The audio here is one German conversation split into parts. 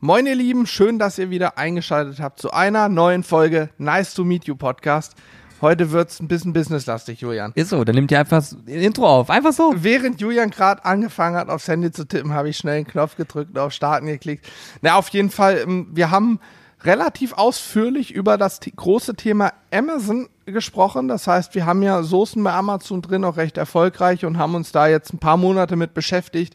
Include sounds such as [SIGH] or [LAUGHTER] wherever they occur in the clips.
Moin ihr Lieben, schön, dass ihr wieder eingeschaltet habt zu einer neuen Folge Nice to Meet You Podcast. Heute wird's ein bisschen businesslastig, Julian. Ist so, dann nimmt ihr einfach das Intro auf. Einfach so. Während Julian gerade angefangen hat, aufs Handy zu tippen, habe ich schnell einen Knopf gedrückt und auf Starten geklickt. Na, auf jeden Fall, ähm, wir haben relativ ausführlich über das große Thema Amazon gesprochen. Das heißt, wir haben ja Soßen bei Amazon drin, auch recht erfolgreich und haben uns da jetzt ein paar Monate mit beschäftigt.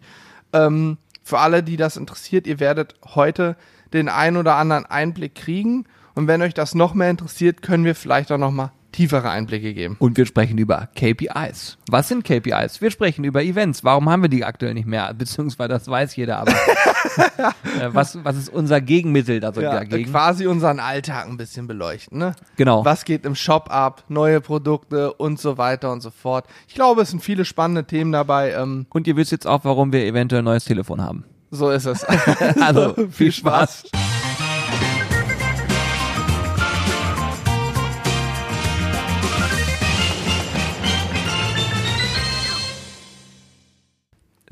Ähm, für alle, die das interessiert, ihr werdet heute den ein oder anderen Einblick kriegen. Und wenn euch das noch mehr interessiert, können wir vielleicht auch noch mal tiefere Einblicke geben. Und wir sprechen über KPIs. Was sind KPIs? Wir sprechen über Events. Warum haben wir die aktuell nicht mehr? Beziehungsweise das weiß jeder, aber [LAUGHS] [LAUGHS] äh, was, was ist unser Gegenmittel Ja, dagegen? quasi unseren Alltag ein bisschen beleuchten. Ne? Genau. Was geht im Shop ab, neue Produkte und so weiter und so fort. Ich glaube, es sind viele spannende Themen dabei. Ähm, Und ihr wisst jetzt auch, warum wir eventuell ein neues Telefon haben. so ist es. [LAUGHS] Also, viel Spaß.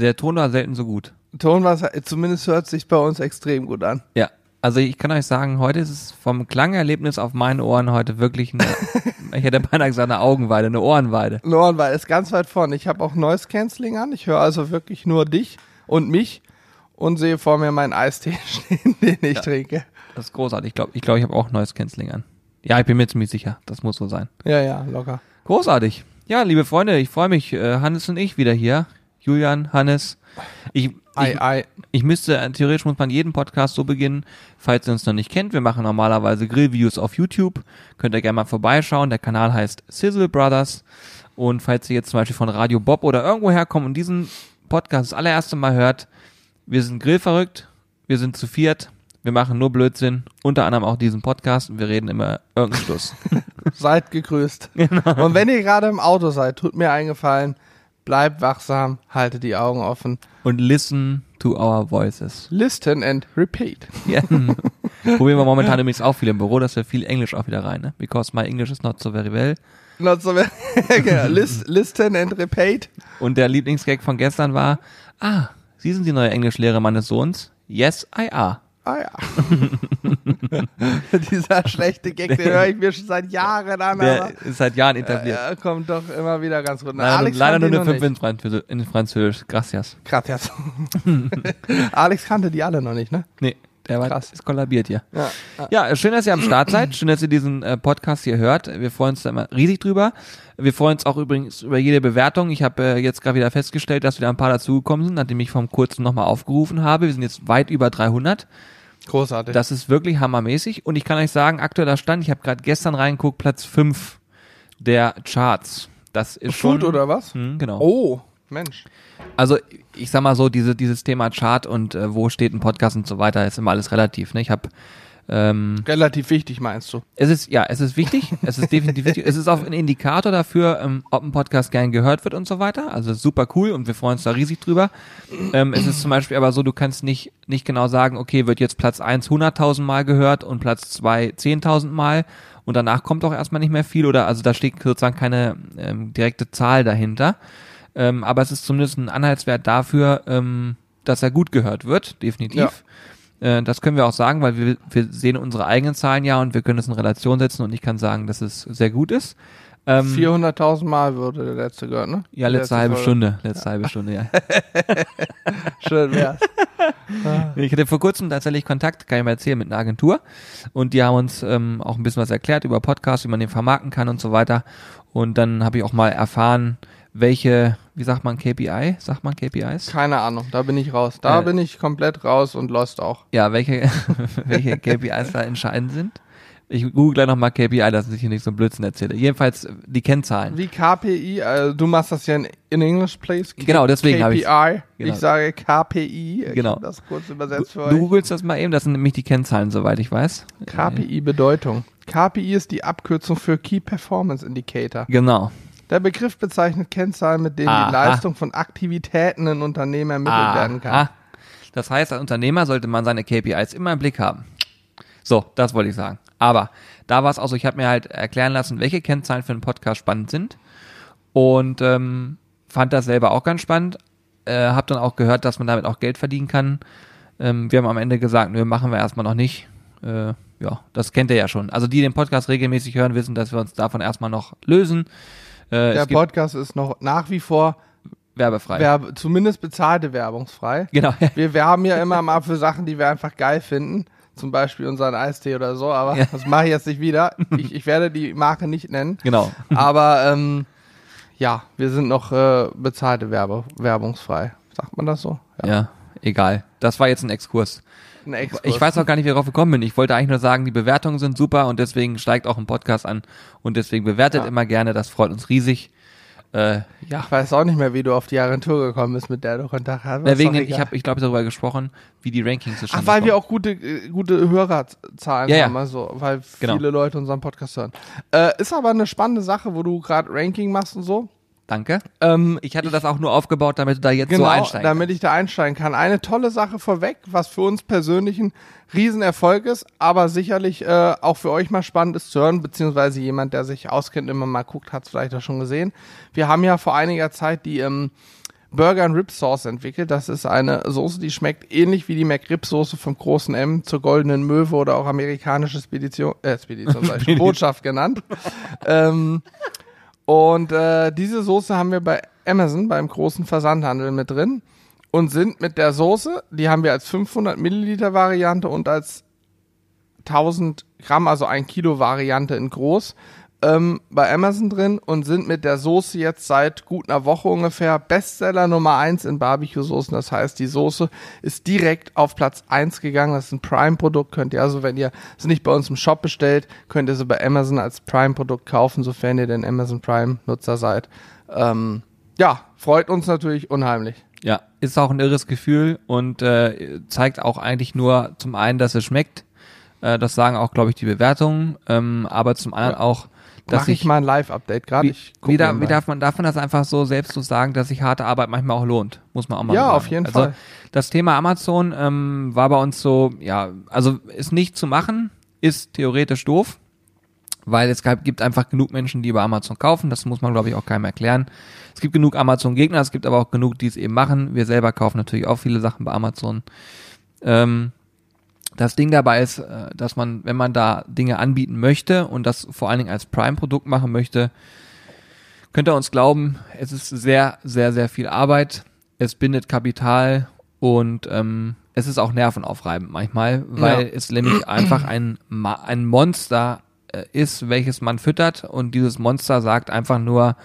Der Ton war selten so gut. Tonwasser, zumindest hört sich bei uns extrem gut an. Ja. Also ich kann euch sagen, heute ist es vom Klangerlebnis auf meinen Ohren heute wirklich eine, [LAUGHS] ich hätte beinahe gesagt, eine Augenweide, eine Ohrenweide. Norden ist ganz weit vorne. Ich habe auch Noise Cancelling an. Ich höre also wirklich nur dich und mich und sehe vor mir meinen Eistee [LAUGHS] stehen, den ich trinke. Das ist großartig. Ich glaube, ich, glaub, ich habe auch Noise Cancelling an. Ja, ich bin mir ziemlich sicher. Das muss so sein. Ja, ja, locker. Großartig. Ja, liebe Freunde, ich freue mich. Äh, Hannes und ich wieder hier. Julian, Hannes. Ich, Ei, ich, ei. ich müsste, äh, theoretisch muss man jeden Podcast so beginnen, falls ihr uns noch nicht kennt. Wir machen normalerweise Grillvideos auf YouTube. Könnt ihr gerne mal vorbeischauen. Der Kanal heißt Sizzle Brothers. Und falls ihr jetzt zum Beispiel von Radio Bob oder irgendwo herkommt und diesen Podcast das allererste Mal hört, wir sind grillverrückt, wir sind zu viert, wir machen nur Blödsinn, unter anderem auch diesen Podcast und wir reden immer irgendeinen Schluss. [LAUGHS] Seid gegrüßt. Genau. Und wenn ihr gerade im Auto seid, tut mir eingefallen, bleibt wachsam, haltet die Augen offen. und listen to our voices. Listen and repeat. Ja. [LAUGHS] Probieren wir momentan übrigens auch viel im Büro, dass wir viel Englisch auch wieder rein, ne? Because my English is not so very well. Not so [LAUGHS] genau. Lis- Listen and repeat. Und der Lieblingsgag von gestern war, ah, Sie sind die neue Englischlehrer meines Sohns? Yes, I are. Ah [LAUGHS] ja. Dieser schlechte Gag, den höre ich mir schon seit Jahren an. Der ist seit Jahren etabliert. er kommt doch immer wieder ganz. Na, Leider, Alex leider nur eine noch 5 in, in Französisch. Gracias. Gracias. [LAUGHS] Alex kannte die alle noch nicht, ne? Nee, der war Krass. ist kollabiert hier. Ja. Ja, schön, dass ihr am Start seid. Schön, dass ihr diesen äh, Podcast hier hört. Wir freuen uns da immer riesig drüber. Wir freuen uns auch übrigens über jede Bewertung. Ich habe äh, jetzt gerade wieder festgestellt, dass wieder ein paar dazugekommen sind, nachdem ich vom kurzen nochmal aufgerufen habe. Wir sind jetzt weit über 300. Großartig. Das ist wirklich hammermäßig. Und ich kann euch sagen, aktueller Stand, ich habe gerade gestern reingeguckt, Platz 5 der Charts. Das ist Food schon... oder was? Hm, genau. Oh, Mensch. Also ich sag mal so, diese, dieses Thema Chart und äh, wo steht ein Podcast und so weiter, ist immer alles relativ. Ne? Ich habe ähm, Relativ wichtig, meinst du? es ist, ja, es ist wichtig, es ist definitiv wichtig. Es ist auch ein Indikator dafür, ähm, ob ein Podcast gern gehört wird und so weiter. Also super cool und wir freuen uns da riesig drüber. Ähm, es ist zum Beispiel aber so, du kannst nicht, nicht genau sagen, okay, wird jetzt Platz 1 100.000 Mal gehört und Platz 2 10.000 Mal und danach kommt auch erstmal nicht mehr viel oder also da steht sozusagen keine ähm, direkte Zahl dahinter. Ähm, aber es ist zumindest ein Anhaltswert dafür, ähm, dass er gut gehört wird, definitiv. Äh, das können wir auch sagen, weil wir, wir sehen unsere eigenen Zahlen ja und wir können es in Relation setzen und ich kann sagen, dass es sehr gut ist. Ähm, 400.000 Mal wurde der letzte gehört, ne? ja, letzte, halbe Folge. Stunde. Letzte halbe Stunde, ja. [LAUGHS] Schön wär's. [LAUGHS] Ich hatte vor kurzem tatsächlich Kontakt, kann ich mal erzählen, mit einer Agentur und die haben uns ähm, auch ein bisschen was erklärt über Podcasts, wie man den vermarkten kann und so weiter. Und dann habe ich auch mal erfahren, welche, wie sagt man KPI? Sagt man KPIs? Keine Ahnung, da bin ich raus. Da Äh. bin ich komplett raus und lost auch. Ja, welche, [LAUGHS] welche KPIs da entscheidend sind. Ich google gleich nochmal KPI, dass ich hier nicht so einen Blödsinn erzähle. Jedenfalls die Kennzahlen. Wie KPI, äh, du machst das ja in, in English, please. Genau, deswegen habe KPI. ich's. Genau. Ich sage KPI. Ich Genau. das kurz übersetzt für Du euch. googelst das mal eben, das sind nämlich die Kennzahlen, soweit ich weiß. KPI Bedeutung. KPI ist die Abkürzung für Key Performance Indicator. Genau. Der Begriff bezeichnet Kennzahlen, mit denen Aha. die Leistung von Aktivitäten in Unternehmen ermittelt werden kann. Aha. Das heißt, als Unternehmer sollte man seine KPIs immer im Blick haben. So, das wollte ich sagen. Aber da war es auch so, ich habe mir halt erklären lassen, welche Kennzahlen für einen Podcast spannend sind. Und ähm, fand das selber auch ganz spannend. Äh, habe dann auch gehört, dass man damit auch Geld verdienen kann. Ähm, wir haben am Ende gesagt, nö, machen wir erstmal noch nicht. Äh, ja, das kennt ihr ja schon. Also die den Podcast regelmäßig hören, wissen, dass wir uns davon erstmal noch lösen. Äh, Der Podcast ist noch nach wie vor werbefrei. Werbe, zumindest bezahlte werbungsfrei. genau. [LAUGHS] Wir werben ja immer mal für Sachen, die wir einfach geil finden. Zum Beispiel unseren Eistee oder so, aber Ja. das mache ich jetzt nicht wieder. Ich, ich werde die Marke nicht nennen. genau. Aber ähm, ja, wir sind noch äh, bezahlte Werbe, werbungsfrei. Sagt man das so? Ja. egal. Das war jetzt ein Exkurs. Ich weiß auch gar nicht, wie ich darauf gekommen bin. Ich wollte eigentlich nur sagen, die Bewertungen sind super und deswegen steigt auch ein Podcast an und deswegen bewertet Ja. immer gerne. Das freut uns riesig. Äh, ja. Ich weiß auch nicht mehr, wie du auf die Agentur gekommen bist, mit der du Kontakt hast. Ja, wegen, ich habe, ich glaube, darüber gesprochen, wie die Rankings Ach, zustande weil wir kommen. auch gute, äh, gute Hörerzahlen ja. haben, also, weil Genau. viele Leute unseren Podcast hören. Äh, ist aber eine spannende Sache, wo du gerade Ranking machst und so. Danke. Ähm, Ich hatte das auch nur aufgebaut, damit du da jetzt genau, so einsteigen damit ich da einsteigen kann. Eine tolle Sache vorweg, was für uns persönlich ein Riesenerfolg ist, aber sicherlich äh, auch für euch mal spannend ist zu hören, beziehungsweise jemand, der sich auskennt, immer mal guckt, hat es vielleicht auch schon gesehen. Wir haben ja vor einiger Zeit die ähm, Burger and Rib Sauce entwickelt. Das ist eine Soße, die schmeckt ähnlich wie die McRib Soße vom großen M zur goldenen Möwe oder auch amerikanische Spedition, äh, Spedition, [LAUGHS] Botschaft genannt. ähm, und äh, diese Soße haben wir bei Amazon, beim großen Versandhandel mit drin und sind mit der Soße, die haben wir als 500 Milliliter Variante und als 1000 Gramm, also ein Kilo Variante in groß, ähm, bei Amazon drin und sind mit der Soße jetzt seit gut einer Woche ungefähr Bestseller Nummer eins in Barbecue-Soßen. Das heißt, die Soße ist direkt auf Platz eins gegangen. Das ist ein Prime-Produkt. Könnt ihr also, wenn ihr es nicht bei uns im Shop bestellt, könnt ihr sie bei Amazon als Prime-Produkt kaufen, sofern ihr denn Amazon Prime-Nutzer seid. Ähm, ja, freut uns natürlich unheimlich. Ja, ist auch ein irres Gefühl und äh, zeigt auch eigentlich nur zum einen, dass es schmeckt. Äh, das sagen auch, glaube ich, die Bewertungen. Ähm, aber zum anderen auch, dass Mach ich ich mal ein Live-Update gerade. wie, wie, da, wie darf man darf man das einfach so selbst so sagen, dass sich harte Arbeit manchmal auch lohnt, muss man auch mal Ja, sagen. auf jeden also, Fall. Das Thema Amazon ähm, war bei uns so, ja, also ist nicht zu machen, ist theoretisch doof, weil es gibt einfach genug Menschen, die über Amazon kaufen. Das muss man, glaube ich, auch keinem erklären. Es gibt genug Amazon-Gegner, es gibt aber auch genug, die es eben machen. Wir selber kaufen natürlich auch viele Sachen bei Amazon. Ähm, das Ding dabei ist, äh, dass man, wenn man da Dinge anbieten möchte und das vor allen Dingen als Prime-Produkt machen möchte, könnt ihr uns glauben, es ist sehr, sehr, sehr viel Arbeit. Es bindet Kapital und ähm, es ist auch nervenaufreibend manchmal, weil Ja. es nämlich einfach ein, ein Monster äh, ist, welches man füttert und dieses Monster sagt einfach nur,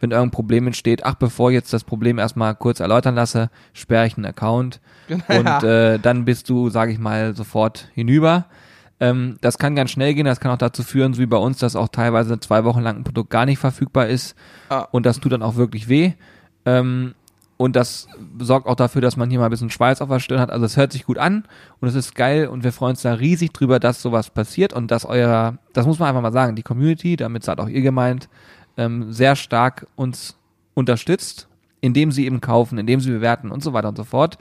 wenn irgendein Problem entsteht, ach, bevor ich jetzt das Problem erstmal kurz erläutern lasse, sperre ich einen Account [LAUGHS] und äh, dann bist du, sage ich mal, sofort hinüber. Ähm, das kann ganz schnell gehen, das kann auch dazu führen, so wie bei uns, dass auch teilweise zwei Wochen lang ein Produkt gar nicht verfügbar ist Ah. und das tut dann auch wirklich weh. Ähm, und das sorgt auch dafür, dass man hier mal ein bisschen Schweiß auf der Stirn hat. Also es hört sich gut an und es ist geil und wir freuen uns da riesig drüber, dass sowas passiert und dass euer, das muss man einfach mal sagen, die Community, damit seid auch ihr gemeint, ähm, sehr stark uns unterstützt, indem sie eben kaufen, indem sie bewerten und so weiter und so fort.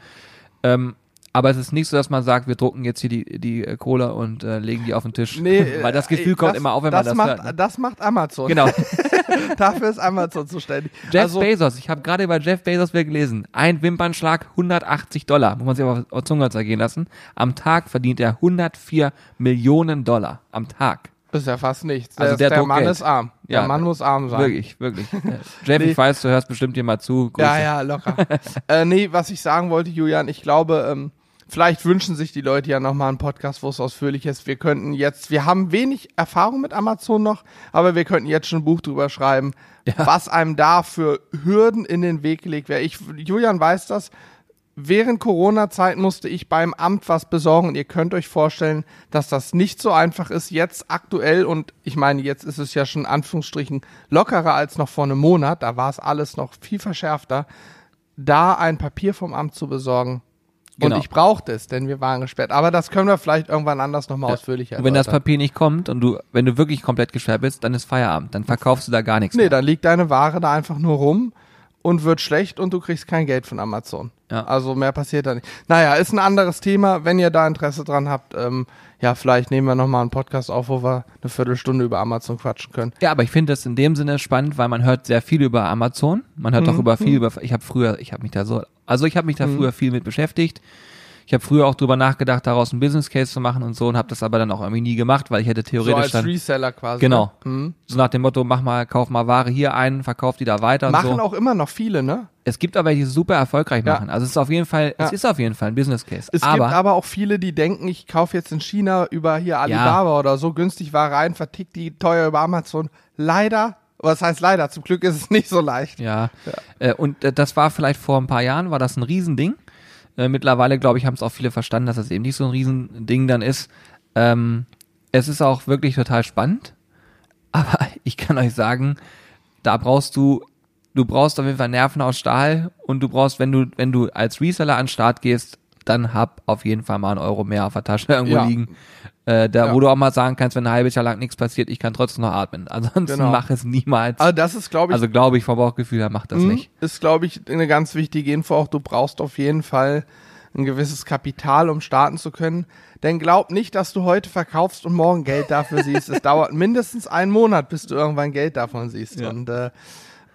Ähm, aber es ist nicht so, dass man sagt, wir drucken jetzt hier die, die äh, Cola und äh, legen die auf den Tisch. Nee, [LAUGHS] Weil das Gefühl äh, kommt immer auf, wenn das man das macht, hört. Ne? Das macht Amazon. Genau. [LAUGHS] Dafür ist Amazon zuständig. Jeff also, Bezos, ich habe gerade über Jeff Bezos wieder gelesen. Ein Wimpernschlag, 180 Dollar. Muss man sich aber auf Zunge zergehen lassen. Am Tag verdient er 104 Millionen Dollar. Am Tag. Ist ja fast nichts. Also der, der der Mann Geld. ist arm. Der Ja, Mann muss arm sein. Wirklich, wirklich. [LAUGHS] Jeff, Nee. ich weiß, du hörst bestimmt mal zu. Grüße. Ja, ja, locker. [LAUGHS] äh, nee, was ich sagen wollte, Julian, ich glaube, ähm, vielleicht wünschen sich die Leute ja nochmal einen Podcast, wo es ausführlich ist. Wir könnten jetzt, wir haben wenig Erfahrung mit Amazon noch, aber wir könnten jetzt schon ein Buch drüber schreiben, was einem da für Hürden in den Weg gelegt werden. Ich, Julian weiß das. Während Corona-Zeit musste ich beim Amt was besorgen und ihr könnt euch vorstellen, dass das nicht so einfach ist jetzt aktuell und ich meine, jetzt ist es ja schon in Anführungsstrichen lockerer als noch vor einem Monat, da war es alles noch viel verschärfter, da ein Papier vom Amt zu besorgen. Genau. Und ich brauchte es, denn wir waren gesperrt. Aber das können wir vielleicht irgendwann anders nochmal ausführlicher Und wenn das. Papier nicht kommt und du, wenn du wirklich komplett gesperrt bist, dann ist Feierabend. Dann verkaufst du da gar nichts Nee, mehr. dann liegt deine Ware da einfach nur rum und wird schlecht und du kriegst kein Geld von Amazon. Ja. Also mehr passiert da nicht. Naja, ist ein anderes Thema. Wenn ihr da Interesse dran habt, ähm, ja, vielleicht nehmen wir nochmal einen Podcast auf, wo wir eine Viertelstunde über Amazon quatschen können. Ja, aber ich finde das in dem Sinne spannend, weil man hört sehr viel über Amazon. Man hört auch Mhm. über viel über. Ich habe früher, ich habe mich da so, also ich habe mich da früher viel mit beschäftigt. Ich habe früher auch drüber nachgedacht, daraus einen Business Case zu machen und so und habe das aber dann auch irgendwie nie gemacht, weil ich hätte So theoretisch als dann Reseller quasi. genau Ne? Mhm. so nach dem Motto, mach mal, kauf mal Ware hier ein, verkauf die da weiter und Machen so. auch immer noch viele, ne? Es gibt aber welche, die es super erfolgreich Ja. machen. Also es ist auf jeden Fall, es Ja. ist auf jeden Fall ein Business Case. Es aber, gibt aber auch viele, die denken, ich kaufe jetzt in China über hier Alibaba oder so günstig Ware ein, vertickt die teuer über Amazon. Leider, was heißt leider? Zum Glück ist es nicht so leicht. Ja. Äh, und äh, das war vielleicht vor ein paar Jahren, war das ein Riesending. Äh, mittlerweile, glaube ich, haben es auch viele verstanden, dass es eben nicht so ein Riesending dann ist. Ähm, es ist auch wirklich total spannend. [LAUGHS] Aber ich kann euch sagen, da brauchst du, du brauchst auf jeden Fall Nerven aus Stahl und du brauchst, wenn du, wenn du als Reseller an den Start gehst, dann hab auf jeden Fall mal einen Euro mehr auf der Tasche [LAUGHS] irgendwo Ja. liegen. Äh, da, Ja. wo du auch mal sagen kannst, wenn ein halbes Jahr lang nichts passiert, ich kann trotzdem noch atmen. Ansonsten Genau. mach es niemals. Also das ist, glaube ich, Also glaube ich vom Bauchgefühl her macht das Mhm. nicht. Ist, glaube ich, eine ganz wichtige Info auch. Du brauchst auf jeden Fall ein gewisses Kapital, um starten zu können. Denn glaub nicht, dass du heute verkaufst und morgen Geld dafür siehst. Es [LAUGHS] dauert mindestens einen Monat, bis du irgendwann Geld davon siehst. Ja. Und äh,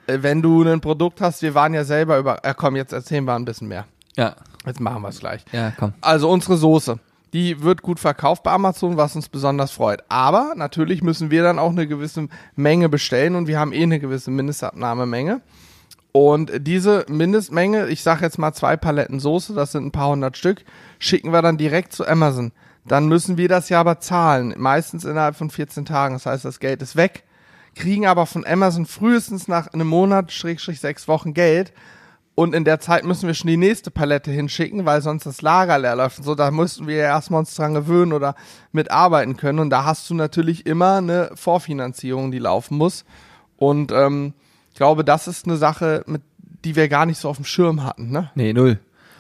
wenn du ein Produkt hast, wir waren ja selber über. Äh, komm, jetzt erzählen wir ein bisschen mehr. Ja, Jetzt machen wir es gleich. ja, komm. Also unsere Soße, die wird gut verkauft bei Amazon, was uns besonders freut. Aber natürlich müssen wir dann auch eine gewisse Menge bestellen und wir haben eh eine gewisse Mindestabnahmemenge. Und diese Mindestmenge, ich sage jetzt mal zwei Paletten Soße, das sind ein paar hundert Stück, schicken wir dann direkt zu Amazon. Dann müssen wir das ja aber zahlen, meistens innerhalb von 14 Tagen. Das heißt, das Geld ist weg, kriegen aber von Amazon frühestens nach einem Monat, Schrägstrich sechs Wochen Geld. Und in der Zeit müssen wir schon die nächste Palette hinschicken, weil sonst das Lager leer läuft. Und so, da müssten wir ja erstmal uns dran gewöhnen oder mitarbeiten können. Und da hast du natürlich immer eine Vorfinanzierung, die laufen muss. Und ähm, ich glaube, das ist eine Sache, mit die wir gar nicht so auf dem Schirm hatten. Ne? Nee, null.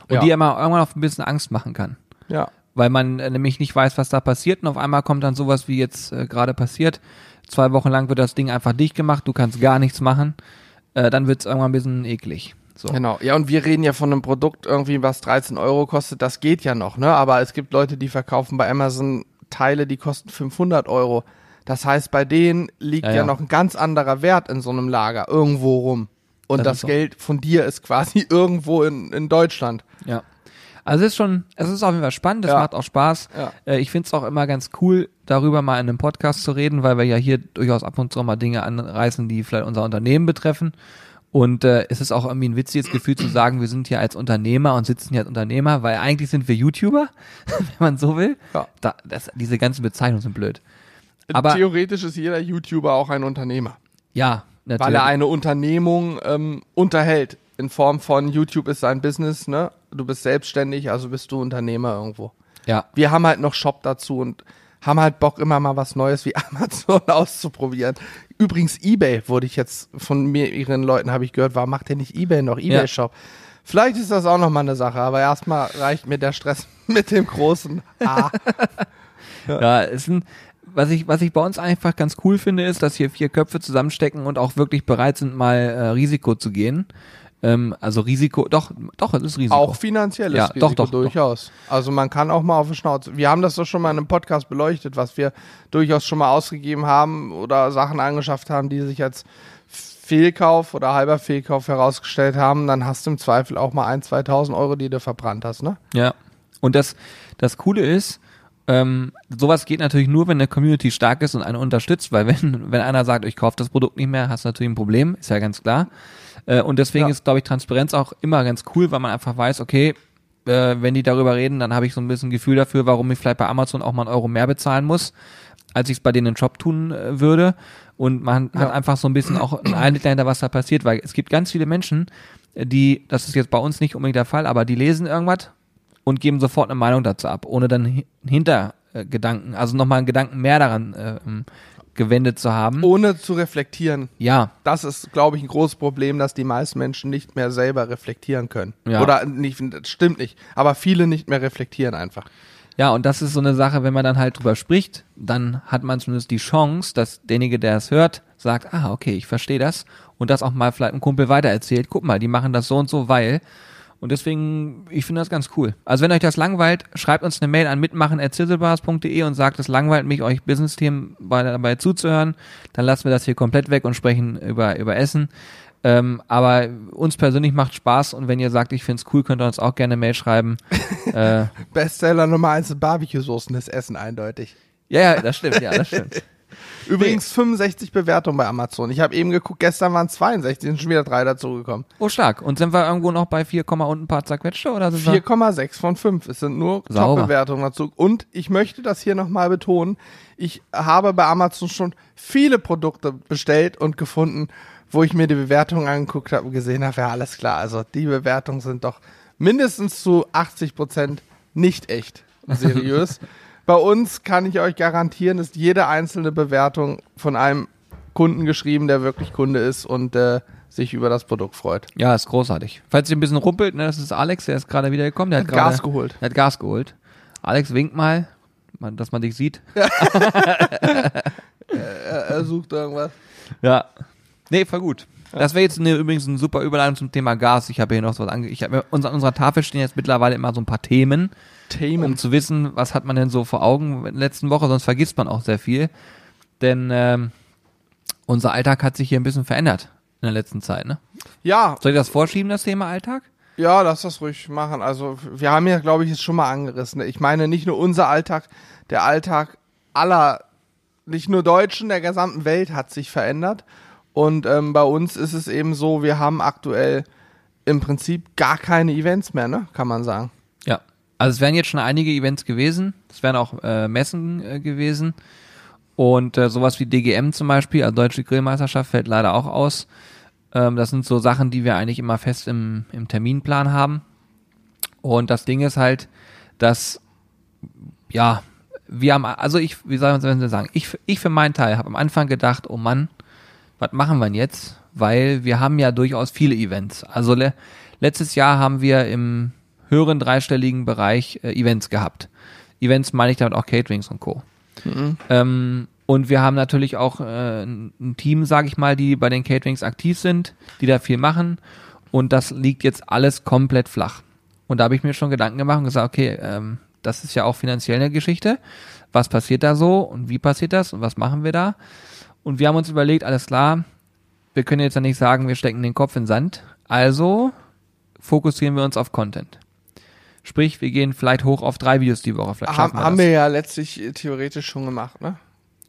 Und Ja. die immer irgendwann auf ein bisschen Angst machen kann. Ja. Weil man äh, nämlich nicht weiß, was da passiert und auf einmal kommt dann sowas wie jetzt äh, gerade passiert. Zwei Wochen lang wird das Ding einfach dicht gemacht, du kannst gar nichts machen. Äh, dann wird es irgendwann ein bisschen eklig. So. Genau. Ja, und wir reden ja von einem Produkt irgendwie, was 13 Euro kostet. Das geht ja noch, ne? Aber es gibt Leute, die verkaufen bei Amazon Teile, die kosten 500 Euro. Das heißt, bei denen liegt Ja, ja, ja. noch ein ganz anderer Wert in so einem Lager irgendwo rum. Und Das das. Geld von dir ist quasi [LAUGHS] irgendwo in, in Deutschland. Ja. Also es ist schon, es ist auf jeden Fall spannend, es Ja. macht auch Spaß. Ja. Äh, ich finde es auch immer ganz cool, darüber mal in einem Podcast zu reden, weil wir ja hier durchaus ab und zu mal Dinge anreißen, die vielleicht unser Unternehmen betreffen. Und äh, es ist auch irgendwie ein witziges Gefühl zu sagen, wir sind hier als Unternehmer und sitzen hier als Unternehmer, weil eigentlich sind wir YouTuber, [LAUGHS] wenn man so will. Ja. Da, das, diese ganzen Bezeichnungen sind blöd. Aber Theoretisch ist jeder YouTuber auch ein Unternehmer. ja, natürlich. Weil er eine Unternehmung ähm, unterhält. In Form von YouTube ist sein Business, ne? Du bist selbstständig, also bist du Unternehmer irgendwo. ja, wir haben halt noch Shop dazu und haben halt Bock, immer mal was Neues wie [LAUGHS] Amazon auszuprobieren. Übrigens, Ebay wurde ich jetzt von mir, ihren Leuten habe ich gehört, warum macht ihr nicht Ebay noch Ja. Ebay-Shop? Vielleicht ist das auch noch mal eine Sache, aber erstmal reicht mir der Stress [LAUGHS] mit dem großen A. [LAUGHS] Ja, ist ein, was ich, was ich bei uns einfach ganz cool finde, ist, dass hier vier Köpfe zusammenstecken und auch wirklich bereit sind, mal äh, Risiko zu gehen. Ähm, also Risiko, doch, doch, es ist Risiko. Auch finanzielles Ja, Risiko doch, doch, doch. durchaus. Also man kann auch mal auf die Schnauze. Wir haben das doch schon mal in einem Podcast beleuchtet, was wir durchaus schon mal ausgegeben haben oder Sachen angeschafft haben, die sich als Fehlkauf oder halber Fehlkauf herausgestellt haben. Dann hast du im Zweifel auch mal ein, 2000 Euro, die du verbrannt hast, ne? Ja. Und das, das Coole ist, ähm, sowas geht natürlich nur, wenn eine Community stark ist und eine unterstützt, weil wenn, wenn einer sagt, ich kaufe das Produkt nicht mehr, hast du natürlich ein Problem, ist ja ganz klar. Äh, und deswegen Ja. ist, glaube ich, Transparenz auch immer ganz cool, weil man einfach weiß, okay, äh, wenn die darüber reden, dann habe ich so ein bisschen Gefühl dafür, warum ich vielleicht bei Amazon auch mal einen Euro mehr bezahlen muss, als ich es bei denen im Shop tun äh, würde. Und man hat Ja. einfach so ein bisschen auch einen Einblick dahinter, was da passiert, weil es gibt ganz viele Menschen, die, das ist jetzt bei uns nicht unbedingt der Fall, aber die lesen irgendwas und geben sofort eine Meinung dazu ab, ohne dann hi- Hintergedanken, also nochmal einen Gedanken mehr daran äh, ähm, gewendet zu haben. Ohne zu reflektieren. Ja, Das ist, glaube ich, ein großes Problem, dass die meisten Menschen nicht mehr selber reflektieren können. Ja. Oder nicht, das stimmt nicht. Aber viele nicht mehr reflektieren einfach. ja, und das ist so eine Sache, wenn man dann halt drüber spricht, dann hat man zumindest die Chance, dass derjenige, der es hört, sagt, ah, okay, ich verstehe das und das auch mal vielleicht ein Kumpel weitererzählt. Guck mal, die machen das so und so, weil. Und deswegen, ich finde das ganz cool. Also wenn euch das langweilt, schreibt uns eine Mail an mitmachen.zizzlebars.de und sagt, es langweilt mich, euch Business-Themen bei, dabei zuzuhören. Dann lassen wir das hier komplett weg und sprechen über, über Essen. Ähm, aber uns persönlich macht Spaß und wenn ihr sagt, ich find's cool, könnt ihr uns auch gerne Mail schreiben. [LAUGHS] äh, Bestseller Nummer eins sind Barbecue-Soßen, das Essen eindeutig. ja, ja, das stimmt, ja, das stimmt. [LAUGHS] Übrigens 65 Bewertungen bei Amazon. Ich habe eben geguckt, gestern waren es 62, sind schon wieder drei dazugekommen. Oh, stark. Und sind wir irgendwo noch bei 4, und ein paar zerquetschte oder sind wir? 4,6 von 5. Es sind nur. Top-Bewertungen dazu. Und ich möchte das hier nochmal betonen. Ich habe bei Amazon schon viele Produkte bestellt und gefunden, wo ich mir die Bewertungen angeguckt habe und gesehen habe, ja, alles klar. Also die Bewertungen sind doch mindestens zu 80 Prozent nicht echt [LAUGHS] seriös. Bei uns kann ich euch garantieren, ist jede einzelne Bewertung von einem Kunden geschrieben, der wirklich Kunde ist und äh, sich über das Produkt freut. Ja, ist großartig. Falls ihr ein bisschen rumpelt, ne, das ist Alex, der ist gerade wieder gekommen. Der hat, Hat Gas gerade- geholt. Der hat Gas geholt. Alex, wink mal, dass man dich sieht. [LAUGHS] Er, er sucht irgendwas. Ja. Nee, voll gut. Das wäre jetzt eine, übrigens eine super Überleitung zum Thema Gas. Ich habe hier noch so was ange... Ich hab, an unserer Tafel stehen jetzt mittlerweile immer so ein paar Themen, um zu wissen, was hat man denn so vor Augen in der letzten Woche, sonst vergisst man auch sehr viel. Denn ähm, unser Alltag hat sich hier ein bisschen verändert in der letzten Zeit. Ne? Ja, Soll ich das vorschieben, das Thema Alltag? Ja, lass das ruhig machen. Also wir haben ja, glaube ich, es schon mal angerissen. Ich meine, nicht nur unser Alltag, der Alltag aller, nicht nur Deutschen, der gesamten Welt hat sich verändert. Und ähm, bei uns ist es eben so, wir haben aktuell im Prinzip gar keine Events mehr, ne? Kann man sagen. Ja. Also es wären jetzt schon einige Events gewesen. Es wären auch äh, Messen äh, gewesen. Und äh, sowas wie DGM zum Beispiel, also Deutsche Grillmeisterschaft, fällt leider auch aus. Ähm, das sind so Sachen, die wir eigentlich immer fest im, im Terminplan haben. Und das Ding ist halt, dass, ja, wir haben, also ich, wie soll man denn sagen, ich, ich für meinen Teil habe am Anfang gedacht, oh Mann, was machen wir denn jetzt? Weil wir haben ja durchaus viele Events. Also le letztes Jahr haben wir im höheren dreistelligen Bereich äh, Events gehabt. Events meine ich damit auch Caterings und Co. Ähm, und wir haben natürlich auch äh, ein ein Team, sage ich mal, die bei den Caterings aktiv sind, die da viel machen. Und das liegt jetzt alles komplett flach. Und da habe ich mir schon Gedanken gemacht und gesagt, okay, ähm, das ist ja auch finanziell eine Geschichte. Was passiert da so und wie passiert das und was machen wir da? Und wir haben uns überlegt, alles klar, wir können jetzt ja nicht sagen, wir stecken den Kopf in den Sand. Also fokussieren wir uns auf Content. Sprich, wir gehen vielleicht hoch auf drei Videos die Woche. Vielleicht Haben, wir haben wir ja letztlich äh, theoretisch schon gemacht, ne?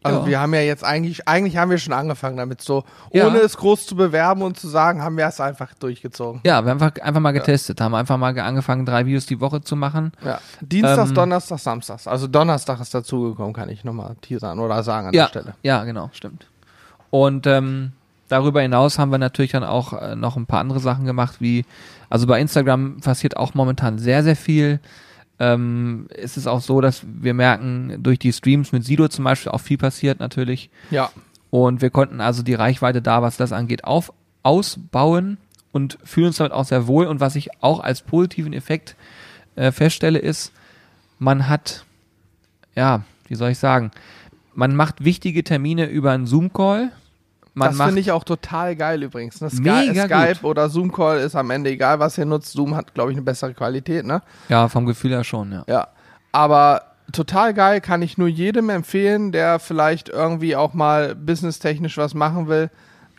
Also Ja. wir haben ja jetzt eigentlich, eigentlich haben wir schon angefangen damit, so Ja. ohne es groß zu bewerben und zu sagen, haben wir es einfach durchgezogen. Ja, wir haben einfach, einfach mal getestet, haben einfach mal ge- angefangen, drei Videos die Woche zu machen. Ja. Dienstags, Ähm, Donnerstags, Samstags. Also Donnerstag ist dazugekommen, kann ich nochmal teasern oder sagen an ja, der Stelle. ja, genau, stimmt. Und ähm, darüber hinaus haben wir natürlich dann auch äh, noch ein paar andere Sachen gemacht, wie, also bei Instagram passiert auch momentan sehr, sehr viel. Ähm, es ist auch so, dass wir merken, durch die Streams mit Sido zum Beispiel auch viel passiert natürlich. Ja. Und wir konnten also die Reichweite da, was das angeht, auf, ausbauen und fühlen uns damit auch sehr wohl. Und was ich auch als positiven Effekt äh, feststelle, ist, man hat, ja, wie soll ich sagen, man macht wichtige Termine über einen Zoom-Call. Man das finde ich auch total geil übrigens. Ne? Sky Mega Skype gut. oder Zoom-Call ist am Ende egal, was ihr nutzt. Zoom hat, glaube ich, eine bessere Qualität, ne? ja, vom Gefühl her schon, ja. Ja. Aber total geil, kann ich nur jedem empfehlen, der vielleicht irgendwie auch mal businesstechnisch was machen will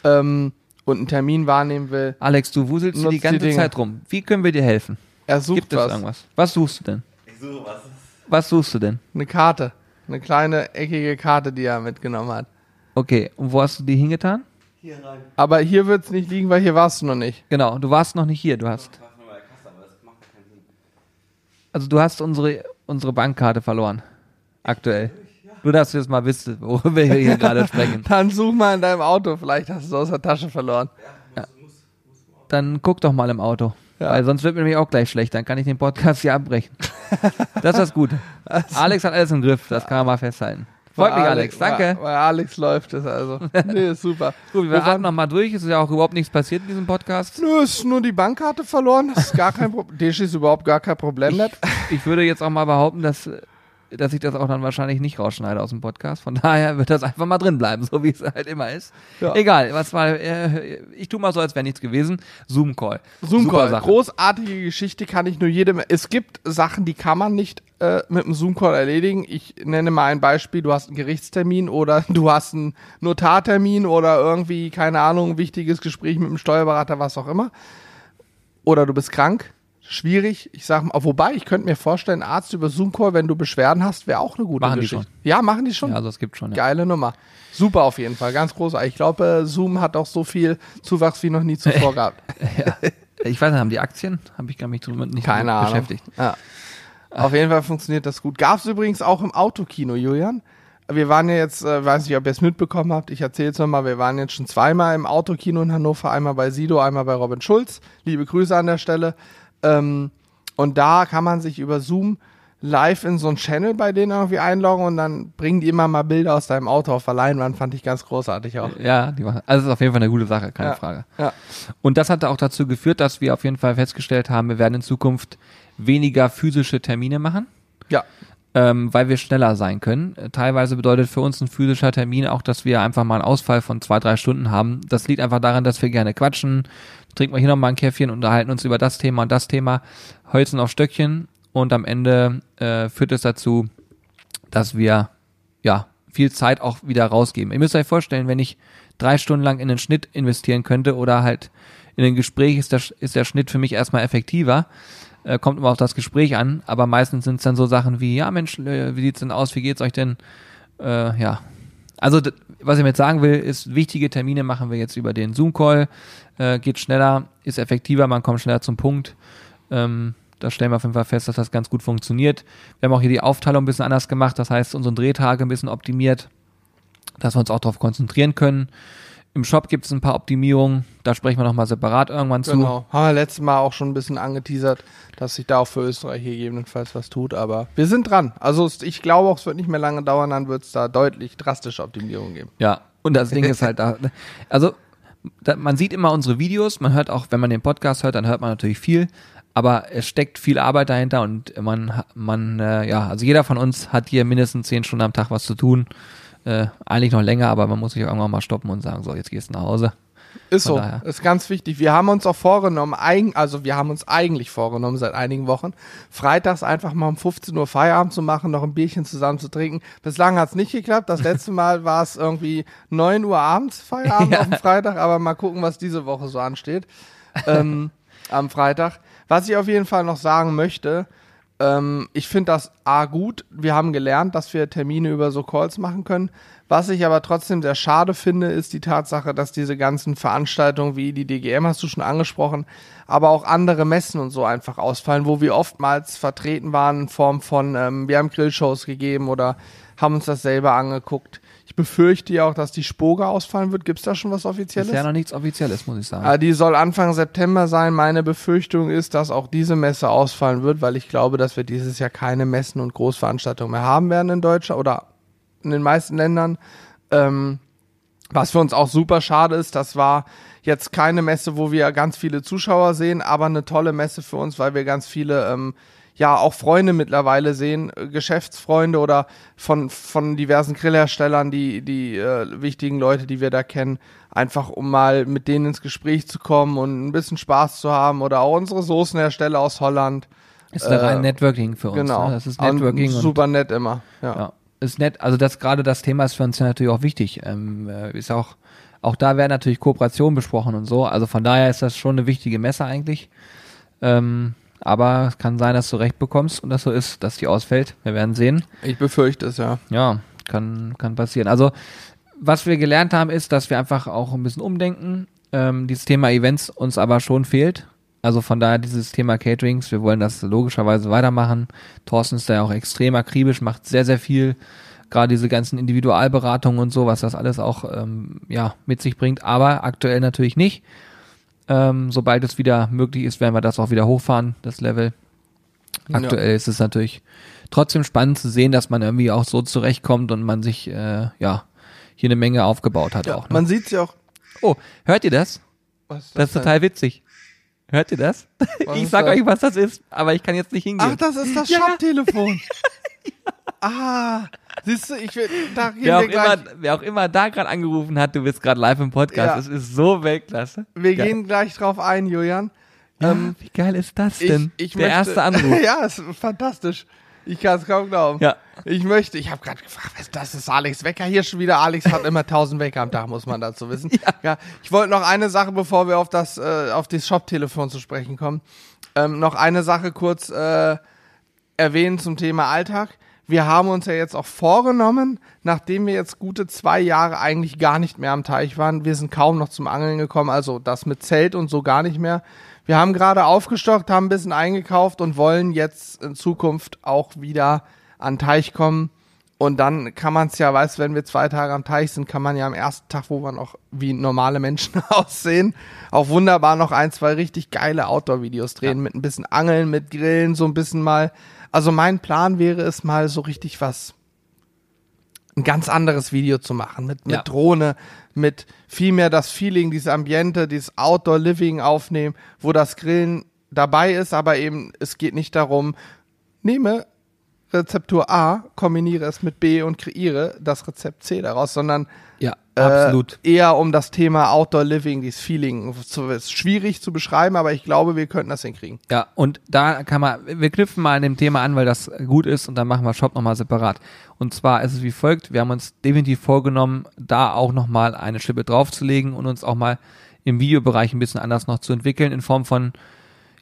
ähm, und einen Termin wahrnehmen will. Alex, du wuselst hier die die ganze Dinge. Zeit rum. Wie können wir dir helfen? Er sucht Gibt es was. irgendwas? Was suchst du denn? Ich suche was. Was suchst du denn? Eine Karte. Eine kleine, eckige Karte, die er mitgenommen hat. Okay, und wo hast du die hingetan? Hier rein. Aber hier wird es nicht liegen, weil hier warst du noch nicht. Genau, du warst noch nicht hier. Du hast Ich mach nur bei der Kasse, aber das macht ja keinen Sinn. Also du hast unsere, unsere Bankkarte verloren. Aktuell. Nur, dass du jetzt mal wisst, worüber wir hier gerade [LAUGHS] sprechen. Dann such mal in deinem Auto, vielleicht hast du es aus der Tasche verloren. Dann guck doch mal im Auto. Ja. Weil sonst wird mir nämlich auch gleich schlecht. Dann kann ich den Podcast hier abbrechen. [LAUGHS] Das ist das Gute. Alex hat alles im Griff. Das kann man mal festhalten. Freut mich, Alex. Danke. Bei, bei Alex läuft es also. [LAUGHS] Nee, ist super. Gut, wir Wo atmen waren- noch mal durch. Es ist ja auch überhaupt nichts passiert in diesem Podcast. Nö, ist nur die Bankkarte verloren. Das ist gar kein Problem. [LAUGHS] Das ist überhaupt gar kein Problem. nicht. [LAUGHS] Ich würde jetzt auch mal behaupten, dass, dass ich das auch dann wahrscheinlich nicht rausschneide aus dem Podcast. Von daher wird das einfach mal drin bleiben, so wie es halt immer ist. Ja. Egal, was war, äh, ich tu mal so, als wäre nichts gewesen. Zoom-Call. Zoom-Call, großartige Geschichte kann ich nur jedem. Es gibt Sachen, die kann man nicht äh, mit einem Zoom-Call erledigen. Ich nenne mal ein Beispiel, du hast einen Gerichtstermin oder [LAUGHS] du hast einen Notartermin oder irgendwie, keine Ahnung, ein wichtiges Gespräch mit einem Steuerberater, was auch immer. Oder du bist krank. Schwierig. Ich sag mal, wobei, ich könnte mir vorstellen, Arzt über Zoom-Call, wenn du Beschwerden hast, wäre auch eine gute Machen die Geschichte. Ja, machen die schon. Ja, also es gibt schon. Ja. Geile Nummer. Super auf jeden Fall, ganz großartig. Ich glaube, äh, Zoom hat auch so viel Zuwachs wie noch nie zuvor [LAUGHS] gehabt. Ich weiß nicht, haben die Aktien? Habe ich gar nicht drüber nicht Keine Ahnung. beschäftigt. Ja. Auf jeden Fall funktioniert das gut. Gab es übrigens auch im Autokino, Julian. Wir waren ja jetzt, äh, weiß nicht, ob ihr es mitbekommen habt, ich erzähle es nochmal, wir waren jetzt schon zweimal im Autokino in Hannover, einmal bei Sido, einmal bei Robin Schulz. Liebe Grüße an der Stelle. Ähm, und da kann man sich über Zoom live in so einen Channel bei denen irgendwie einloggen und dann bringen die immer mal Bilder aus deinem Auto auf der Leinwand, fand ich ganz großartig auch. Ja, die machen. Also es ist auf jeden Fall eine gute Sache, keine Ja. Frage. Ja. Und das hat auch dazu geführt, dass wir auf jeden Fall festgestellt haben, wir werden in Zukunft weniger physische Termine machen, Ja. ähm, weil wir schneller sein können. Äh, Teilweise bedeutet für uns ein physischer Termin auch, dass wir einfach mal einen Ausfall von zwei, drei Stunden haben. Das liegt einfach daran, dass wir gerne quatschen, trinken wir hier nochmal ein Käffchen, unterhalten uns über das Thema und das Thema, holzen auf Stöckchen und am Ende äh, führt es dazu, dass wir ja viel Zeit auch wieder rausgeben. Ihr müsst euch vorstellen, wenn ich drei Stunden lang in den Schnitt investieren könnte oder halt in ein Gespräch ist der, ist der Schnitt für mich erstmal effektiver. Äh, kommt immer auf das Gespräch an, aber meistens sind es dann so Sachen wie, ja Mensch, äh, wie sieht's denn aus, wie geht's euch denn? Äh, ja. Also was ich mit sagen will, ist, wichtige Termine machen wir jetzt über den Zoom-Call, äh, geht schneller, ist effektiver, man kommt schneller zum Punkt. Ähm, da stellen wir auf jeden Fall fest, dass das ganz gut funktioniert. Wir haben auch hier die Aufteilung ein bisschen anders gemacht, das heißt unsere Drehtage ein bisschen optimiert, dass wir uns auch darauf konzentrieren können. Im Shop gibt es ein paar Optimierungen, da sprechen wir nochmal separat irgendwann zu. Genau. Haben wir letztes Mal auch schon ein bisschen angeteasert, dass sich da auch für Österreich gegebenenfalls was tut, aber wir sind dran. Also ich glaube auch, es wird nicht mehr lange dauern, dann wird es da deutlich drastische Optimierungen geben. Ja, und das Ding ist halt da, also da, man sieht immer unsere Videos, man hört auch, wenn man den Podcast hört, dann hört man natürlich viel, aber es steckt viel Arbeit dahinter und man, man, äh, ja, also jeder von uns hat hier mindestens zehn Stunden am Tag was zu tun. Äh, eigentlich noch länger, aber man muss sich auch irgendwann mal stoppen und sagen, so, jetzt gehst du nach Hause. Ist Von so, daher. ist ganz wichtig. Wir haben uns auch vorgenommen, also wir haben uns eigentlich vorgenommen seit einigen Wochen, freitags einfach mal um 15 Uhr Feierabend zu machen, noch ein Bierchen zusammen zu trinken. Bislang hat es nicht geklappt. Das letzte [LAUGHS] Mal war es irgendwie 9 Uhr abends Feierabend Ja. auf dem Freitag, aber mal gucken, was diese Woche so ansteht. ähm, [LAUGHS] am Freitag. Was ich auf jeden Fall noch sagen möchte, ähm, ich finde das A gut. Wir haben gelernt, dass wir Termine über so Calls machen können. Was ich aber trotzdem sehr schade finde, ist die Tatsache, dass diese ganzen Veranstaltungen wie die DGM hast du schon angesprochen, aber auch andere Messen und so einfach ausfallen, wo wir oftmals vertreten waren in Form von, ähm, wir haben Grillshows gegeben oder haben uns das selber angeguckt. Ich befürchte ja auch, dass die Spoga ausfallen wird. Gibt es da schon was Offizielles? Ist ja noch nichts Offizielles, muss ich sagen. Ah, die soll Anfang September sein. Meine Befürchtung ist, dass auch diese Messe ausfallen wird, weil ich glaube, dass wir dieses Jahr keine Messen und Großveranstaltungen mehr haben werden in Deutschland oder in den meisten Ländern. Ähm, was für uns auch super schade ist, das war jetzt keine Messe, wo wir ganz viele Zuschauer sehen, aber eine tolle Messe für uns, weil wir ganz viele, ähm, ja, auch Freunde mittlerweile sehen, äh, Geschäftsfreunde oder von, von diversen Grillherstellern, die, die äh, wichtigen Leute, die wir da kennen, einfach um mal mit denen ins Gespräch zu kommen und ein bisschen Spaß zu haben oder auch unsere Soßenhersteller aus Holland. ist äh, rein Networking für uns. Genau. Ne? Das ist Networking und super nett immer. Ja. Ja, ist nett. Also das gerade das Thema ist für uns ja natürlich auch wichtig. Ähm, äh, ist auch auch da werden natürlich Kooperationen besprochen und so. Also von daher ist das schon eine wichtige Messe eigentlich. Ähm, aber es kann sein, dass du recht bekommst und dass so ist, dass die ausfällt. Wir werden sehen. Ich befürchte es, ja. Ja, kann kann passieren. Also was wir gelernt haben, ist, dass wir einfach auch ein bisschen umdenken. Ähm, dieses Thema Events uns aber schon fehlt. Also von daher dieses Thema Caterings, wir wollen das logischerweise weitermachen. Thorsten ist da ja auch extrem akribisch, macht sehr, sehr viel. Gerade diese ganzen Individualberatungen und so, was das alles auch ähm, ja, mit sich bringt. Aber aktuell natürlich nicht. Ähm, sobald es wieder möglich ist, werden wir das auch wieder hochfahren, das Level. Aktuell ist es natürlich trotzdem spannend zu sehen, dass man irgendwie auch so zurechtkommt und man sich äh, ja hier eine Menge aufgebaut hat Ja, auch. Ne? man sieht ja auch. Oh, hört ihr das? Was ist Das ist denn? total witzig. Hört ihr das? Was [LAUGHS] ich ist sag das? euch, was das ist, aber ich kann jetzt nicht hingehen. Ach, das ist das Ja. Shop-Telefon. [LAUGHS] Ah, siehst du, ich will, da gehen wer, auch gleich, immer, wer auch immer da gerade angerufen hat, du bist gerade live im Podcast. Ja. Das ist so Weltklasse. wir Geil. gehen gleich drauf ein, Julian. Ja, Ähm, wie geil ist das ich, denn? ich Der möchte, erste Anruf. [LAUGHS] ja, ist fantastisch. Ich kann es kaum glauben. Ja. Ich möchte, ich habe gerade gefragt, was das ist Alex Wecker hier schon wieder. Alex hat immer 1000 Wecker am Tag, muss man dazu wissen. [LAUGHS] Ja. ich wollte noch eine Sache, bevor wir auf das, äh, auf das Shop-Telefon zu sprechen kommen, ähm, noch eine Sache kurz äh, erwähnen zum Thema Alltag. Wir haben uns ja jetzt auch vorgenommen, nachdem wir jetzt gute zwei Jahre eigentlich gar nicht mehr am Teich waren, wir sind kaum noch zum Angeln gekommen, also das mit Zelt und so gar nicht mehr. Wir haben gerade aufgestockt, haben ein bisschen eingekauft und wollen jetzt in Zukunft auch wieder an den Teich kommen. Und dann kann man es ja, weißt wenn wir zwei Tage am Teich sind, kann man ja am ersten Tag, wo wir noch wie normale Menschen [LAUGHS] aussehen, auch wunderbar noch ein, zwei richtig geile Outdoor-Videos drehen, mit ein bisschen Angeln, mit Grillen, so ein bisschen mal. Also mein Plan wäre es mal so richtig was, ein ganz anderes Video zu machen, mit, mit Ja. Drohne, mit viel mehr das Feeling, dieses Ambiente, dieses Outdoor-Living aufnehmen, wo das Grillen dabei ist, aber eben es geht nicht darum, nehme Rezeptur A, kombiniere es mit B und kreiere das Rezept C daraus, sondern Ja, äh, absolut. eher um das Thema Outdoor Living, dieses Feeling. Zu, ist schwierig zu beschreiben, aber ich glaube, wir könnten das hinkriegen. Ja, und da kann man, wir knüpfen mal an dem Thema an, weil das gut ist und dann machen wir Shop nochmal separat. Und zwar ist es wie folgt, wir haben uns definitiv vorgenommen, da auch nochmal eine Schippe draufzulegen und uns auch mal im Videobereich ein bisschen anders noch zu entwickeln in Form von,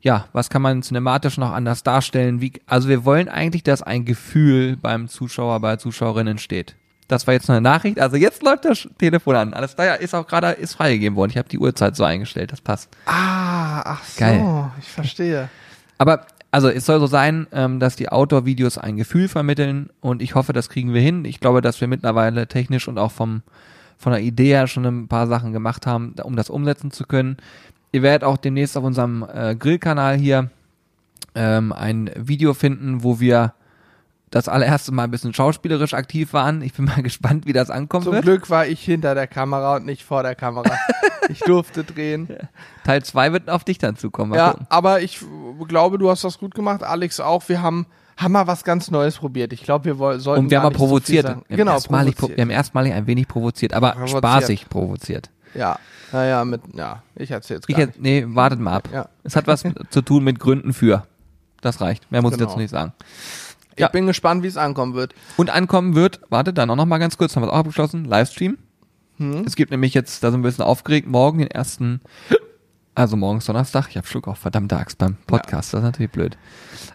ja, was kann man cinematisch noch anders darstellen? Wie, also wir wollen eigentlich, dass ein Gefühl beim Zuschauer, bei Zuschauerinnen entsteht. Das war jetzt noch eine Nachricht. Also jetzt läuft das Telefon an. Alles da ist auch gerade ist freigegeben worden. Ich habe die Uhrzeit so eingestellt. Das passt. Ah, ach so, Geil. ich verstehe. Aber also es soll so sein, ähm, dass die Outdoor-Videos ein Gefühl vermitteln und ich hoffe, das kriegen wir hin. Ich glaube, dass wir mittlerweile technisch und auch vom von der Idee her schon ein paar Sachen gemacht haben, um das umsetzen zu können. Ihr werdet auch demnächst auf unserem äh, Grillkanal hier ähm, ein Video finden, wo wir das allererste Mal ein bisschen schauspielerisch aktiv waren. Ich bin mal [LAUGHS] gespannt, wie das ankommen Zum wird. Glück war ich hinter der Kamera und nicht vor der Kamera. [LAUGHS] ich durfte drehen. Teil 2 wird auf dich dann zukommen. Mal Ja, gucken. aber ich glaube, du hast das gut gemacht, Alex auch. Wir haben, haben mal was ganz Neues probiert. Ich glaube, wir sollten Und wir haben mal nicht so provoziert. sagen. wir, Genau, erstmalig, pro- provoziert. wir haben erstmalig ein wenig provoziert, aber Provoziert. spaßig provoziert. Ja, naja, mit, ja, ich erzähl's Ich gar hätte, nee, wartet mal ab. Ja. Es hat was [LAUGHS] zu tun mit Gründen für. Das reicht. Mehr muss ich Genau. dazu nicht sagen. Ich Ja. bin gespannt, wie es ankommen wird. Und ankommen wird, wartet dann auch noch mal ganz kurz, haben wir es auch abgeschlossen, Livestream. Hm? Es gibt nämlich jetzt, da sind wir ein bisschen aufgeregt, morgen den ersten, also morgen ist Donnerstag, ich habe Schluck auf verdammte Axt beim Podcast, das ist natürlich blöd.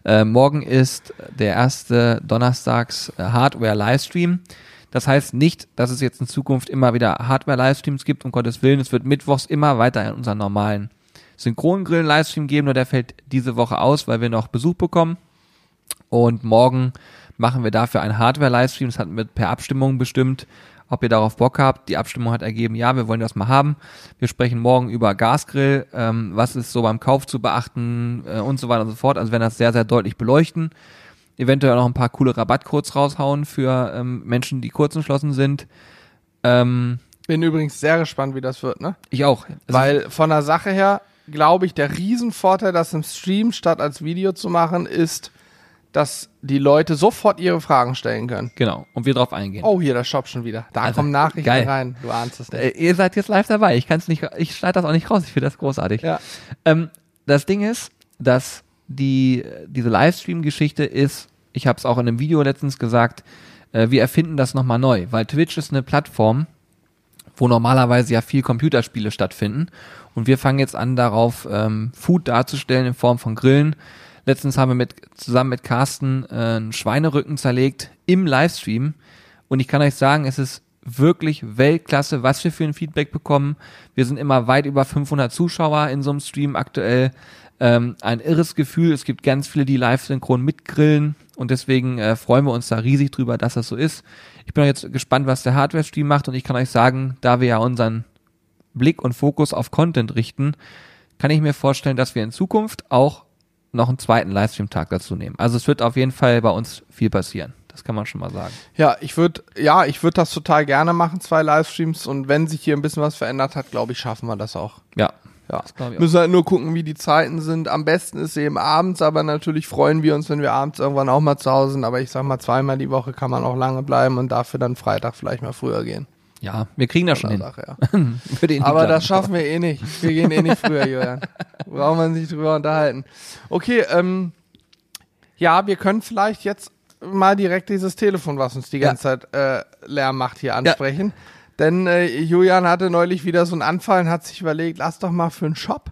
Äh, morgen ist der erste Donnerstags äh, Hardware-Livestream. Das heißt nicht, dass es jetzt in Zukunft immer wieder Hardware-Livestreams gibt, um Gottes Willen. Es wird mittwochs immer weiter in unseren normalen Synchrongrillen-Livestream geben, nur der fällt diese Woche aus, weil wir noch Besuch bekommen. Und morgen machen wir dafür einen Hardware-Livestream. Das hatten wir per Abstimmung bestimmt, ob ihr darauf Bock habt. Die Abstimmung hat ergeben, ja, wir wollen das mal haben. Wir sprechen morgen über Gasgrill, ähm, was ist so beim Kauf zu beachten äh, und so weiter und so fort. Also wir werden das sehr, sehr deutlich beleuchten. Eventuell noch ein paar coole Rabattcodes raushauen für ähm, Menschen, die kurz entschlossen sind. Ähm, Bin übrigens sehr gespannt, wie das wird, ne? ich auch. Also, Weil von der Sache her, glaube ich, der Riesenvorteil, das im Stream statt als Video zu machen, ist, dass die Leute sofort ihre Fragen stellen können. genau. Und wir drauf eingehen. Oh, hier, der Shop schon wieder. Da Also, kommen Nachrichten geil. rein. Du ahnst es nicht. Äh, ihr seid jetzt live dabei. Ich kann es nicht, ich schneide das auch nicht raus. Ich finde das großartig. Ja. Ähm, das Ding ist, dass die, diese Livestream-Geschichte ist, ich habe es auch in einem Video letztens gesagt, äh, wir erfinden das nochmal neu, weil Twitch ist eine Plattform, wo normalerweise ja viel Computerspiele stattfinden. Und wir fangen jetzt an, darauf ähm, Food darzustellen in Form von Grillen. Letztens haben wir mit, zusammen mit Carsten äh, einen Schweinerücken zerlegt im Livestream. Und ich kann euch sagen, es ist wirklich Weltklasse, was wir für ein Feedback bekommen. Wir sind immer weit über 500 Zuschauer in so einem Stream aktuell. Ähm, ein irres Gefühl. Es gibt ganz viele, die live synchron mitgrillen. Und deswegen äh, freuen wir uns da riesig drüber, dass das so ist. Ich bin jetzt gespannt, was der Hardware-Stream macht. Und ich kann euch sagen, da wir ja unseren Blick und Fokus auf Content richten, kann ich mir vorstellen, dass wir in Zukunft auch noch einen zweiten Livestream-Tag dazu nehmen. Also es wird auf jeden Fall bei uns viel passieren. Das kann man schon mal sagen. Ja, ich würde, ja, ich würde das total gerne machen, zwei Livestreams. Und wenn sich hier ein bisschen was verändert hat, glaube ich, schaffen wir das auch. Ja. Ja. Das. Müssen halt nur gucken, wie die Zeiten sind. Am besten ist eben abends, aber natürlich freuen wir uns, wenn wir abends irgendwann auch mal zu Hause sind. Aber ich sag mal, zweimal die Woche kann man auch lange bleiben und dafür dann Freitag vielleicht mal früher gehen. Ja, wir kriegen das schon hin. Sache, ja. [LAUGHS] Aber das schaffen wir eh nicht. Wir gehen eh nicht früher, Julian. [LAUGHS] Brauchen wir uns nicht drüber unterhalten. Okay, ähm, ja, wir können vielleicht jetzt mal direkt dieses Telefon, was uns die Ja. ganze Zeit äh, Lärm macht, hier ansprechen. Denn äh, Julian hatte neulich wieder so einen Anfall und hat sich überlegt, lass doch mal für einen Shop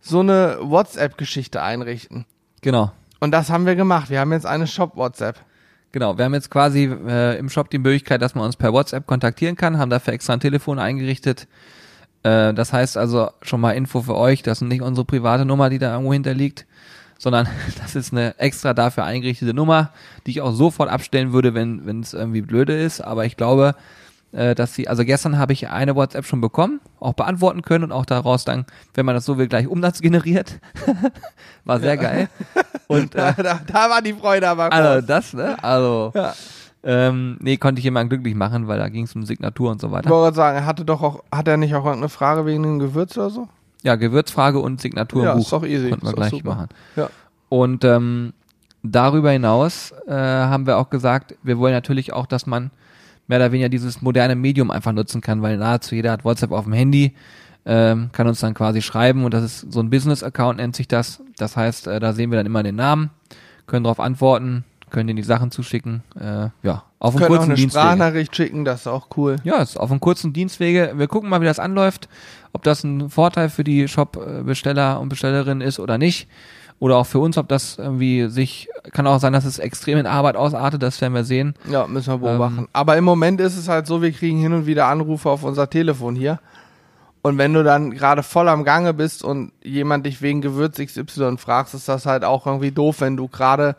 so eine WhatsApp-Geschichte einrichten. Genau. Und das haben wir gemacht. Wir haben jetzt eine Shop-WhatsApp. Genau, wir haben jetzt quasi äh, im Shop die Möglichkeit, dass man uns per WhatsApp kontaktieren kann, haben dafür extra ein Telefon eingerichtet. Äh, das heißt also schon mal Info für euch, das ist nicht unsere private Nummer, die da irgendwo hinterliegt, sondern [LAUGHS] das ist eine extra dafür eingerichtete Nummer, die ich auch sofort abstellen würde, wenn wenn es irgendwie blöde ist. Aber ich glaube, äh, dass sie, also gestern habe ich eine WhatsApp schon bekommen, auch beantworten können und auch daraus dann, wenn man das so will, gleich Umsatz generiert. [LAUGHS] War sehr geil. [LAUGHS] Und äh, Da, da, da war die Freude aber also groß. das, ne? Also Ja. ähm, nee, konnte ich jemanden glücklich machen, weil da ging es um Signatur und so Ich weiter. wollte sagen, er hatte doch auch, hat er nicht auch irgendeine Frage wegen dem Gewürz oder so? Ja, Gewürzfrage und Signatur im Ja, Buch ist doch easy. konnten wir Ist gleich super. machen. Ja. Und ähm, darüber hinaus äh, haben wir auch gesagt, wir wollen natürlich auch, dass man mehr oder weniger dieses moderne Medium einfach nutzen kann, weil nahezu jeder hat WhatsApp auf dem Handy, ähm, kann uns dann quasi schreiben und das ist so ein Business-Account nennt sich das. Das heißt, äh, da sehen wir dann immer den Namen, können darauf antworten, können denen die Sachen zuschicken. Äh, ja, auf einem Können auch kurzen eine Dienstwege. Sprachnachricht schicken, das ist auch cool. Ja, ist auf einem kurzen Dienstwege. Wir gucken mal, wie das anläuft, ob das ein Vorteil für die Shop-Besteller und Bestellerinnen ist oder nicht. Oder auch für uns, ob das irgendwie sich, kann auch sein, dass es extrem in Arbeit ausartet, das werden wir sehen. Ja, müssen wir beobachten. Ähm, Aber im Moment ist es halt so, wir kriegen hin und wieder Anrufe auf unser Telefon hier. Und wenn du dann gerade voll am Gange bist und jemand dich wegen Gewürz XY fragst, ist das halt auch irgendwie doof, wenn du gerade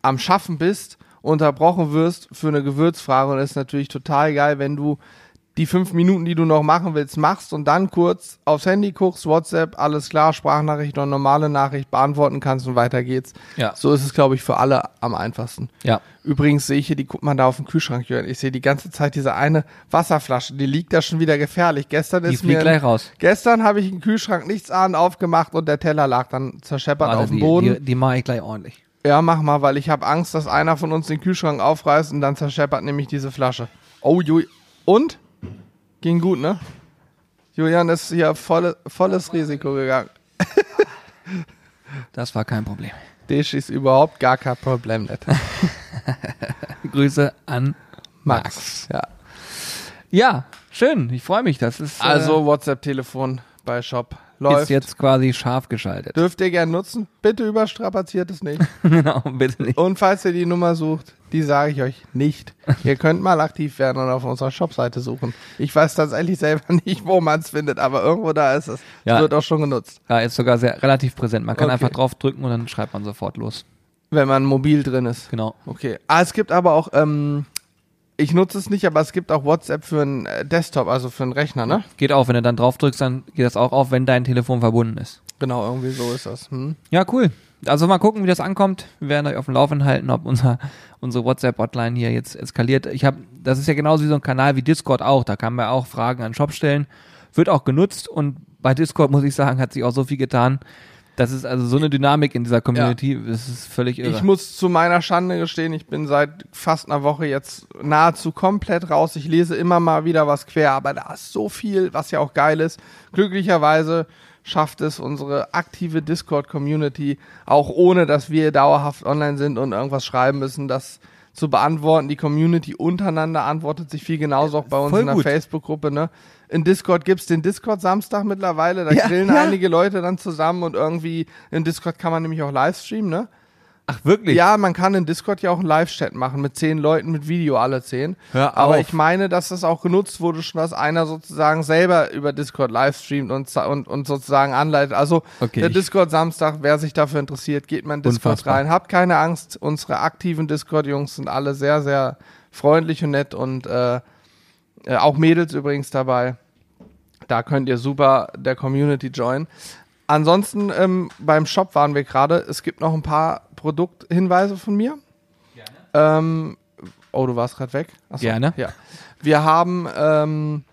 am Schaffen bist, unterbrochen wirst für eine Gewürzfrage. Und es ist natürlich total geil, wenn du die fünf Minuten, die du noch machen willst, machst und dann kurz aufs Handy guckst, WhatsApp, alles klar, Sprachnachricht oder normale Nachricht beantworten kannst und weiter geht's. Ja. So ist es, glaube ich, für alle am einfachsten. Ja. Übrigens sehe ich hier, die guckt man da auf dem Kühlschrank, Jörn. Ich sehe die ganze Zeit diese eine Wasserflasche, die liegt da schon wieder gefährlich. Gestern Die ist mir, gleich raus. gestern habe ich den Kühlschrank nichts ahnen aufgemacht und der Teller lag dann zerscheppert Warte, auf dem die, Boden. Die, die mache ich gleich ordentlich. Ja, mach mal, weil ich habe Angst, dass einer von uns den Kühlschrank aufreißt und dann zerscheppert nämlich diese Flasche. Oh, Juli. Und? Ging gut, ne? Julian ist hier volle, volles Risiko gegangen. Das war kein Problem. Das ist überhaupt gar kein Problem nicht. [LAUGHS] Grüße an Max. Ja. Ja, schön. Ich freue mich. Das ist, Also WhatsApp-Telefon bei Shop. Läuft. ist jetzt quasi scharf geschaltet. Dürft ihr gern nutzen. Bitte überstrapaziert es nicht. [LAUGHS] genau, bitte nicht. Und falls ihr die Nummer sucht, die sage ich euch nicht. Ihr könnt mal aktiv werden und auf unserer Shopseite suchen. Ich weiß tatsächlich selber [LAUGHS] nicht, wo man es findet, aber irgendwo da ist es. Ja. Es wird auch schon genutzt. Ja, ist sogar sehr relativ präsent. Man kann Okay. einfach draufdrücken und dann schreibt man sofort los. Wenn man mobil drin ist. Genau. Okay. Ah, es gibt aber auch, ähm, ich nutze es nicht, aber es gibt auch WhatsApp für einen äh, Desktop, also für einen Rechner, ne? Geht auch, wenn du dann draufdrückst, dann geht das auch auf, wenn dein Telefon verbunden ist. Genau, irgendwie so ist das. Hm? Ja, cool. Also mal gucken, wie das ankommt. Wir werden euch auf dem Laufenden halten, ob unser, unsere WhatsApp-Hotline hier jetzt eskaliert. Ich habe, das ist ja genauso wie so ein Kanal wie Discord auch. Da kann man auch Fragen an den Shop stellen. Wird auch genutzt und bei Discord, muss ich sagen, hat sich auch so viel getan. Das ist also so eine Dynamik in dieser Community. Das ist völlig irre. Ich muss zu meiner Schande gestehen, ich bin seit fast einer Woche jetzt nahezu komplett raus. Ich lese immer mal wieder was quer, aber da ist so viel, was ja auch geil ist. Glücklicherweise schafft es unsere aktive Discord-Community, auch ohne dass wir dauerhaft online sind und irgendwas schreiben müssen, das zu beantworten. Die Community untereinander antwortet sich viel genauso auch bei uns Voll in der. Facebook-Gruppe. Ne? In Discord gibt's den Discord-Samstag mittlerweile. Da Ja, grillen ja. einige Leute dann zusammen und irgendwie in Discord kann man nämlich auch Livestreamen, ne? Ach, wirklich? Ja, man kann in Discord ja auch einen Live-Chat machen mit zehn Leuten mit Video, alle zehn. Hör Aber auf. ich meine, dass das auch genutzt wurde, schon dass einer sozusagen selber über Discord livestreamt und, za- und, und sozusagen anleitet. Also Okay, der Discord-Samstag, wer sich dafür interessiert, geht mal in Discord Unfassbar. rein. Habt keine Angst, unsere aktiven Discord-Jungs sind alle sehr, sehr freundlich und nett und äh, äh, auch Mädels übrigens dabei. Da könnt ihr super der Community joinen. Ansonsten ähm, beim Shop waren wir gerade. Es gibt noch ein paar Produkthinweise von mir. Ähm, oh, du warst gerade weg. Achso, Gerne. Ja. Wir haben ähm,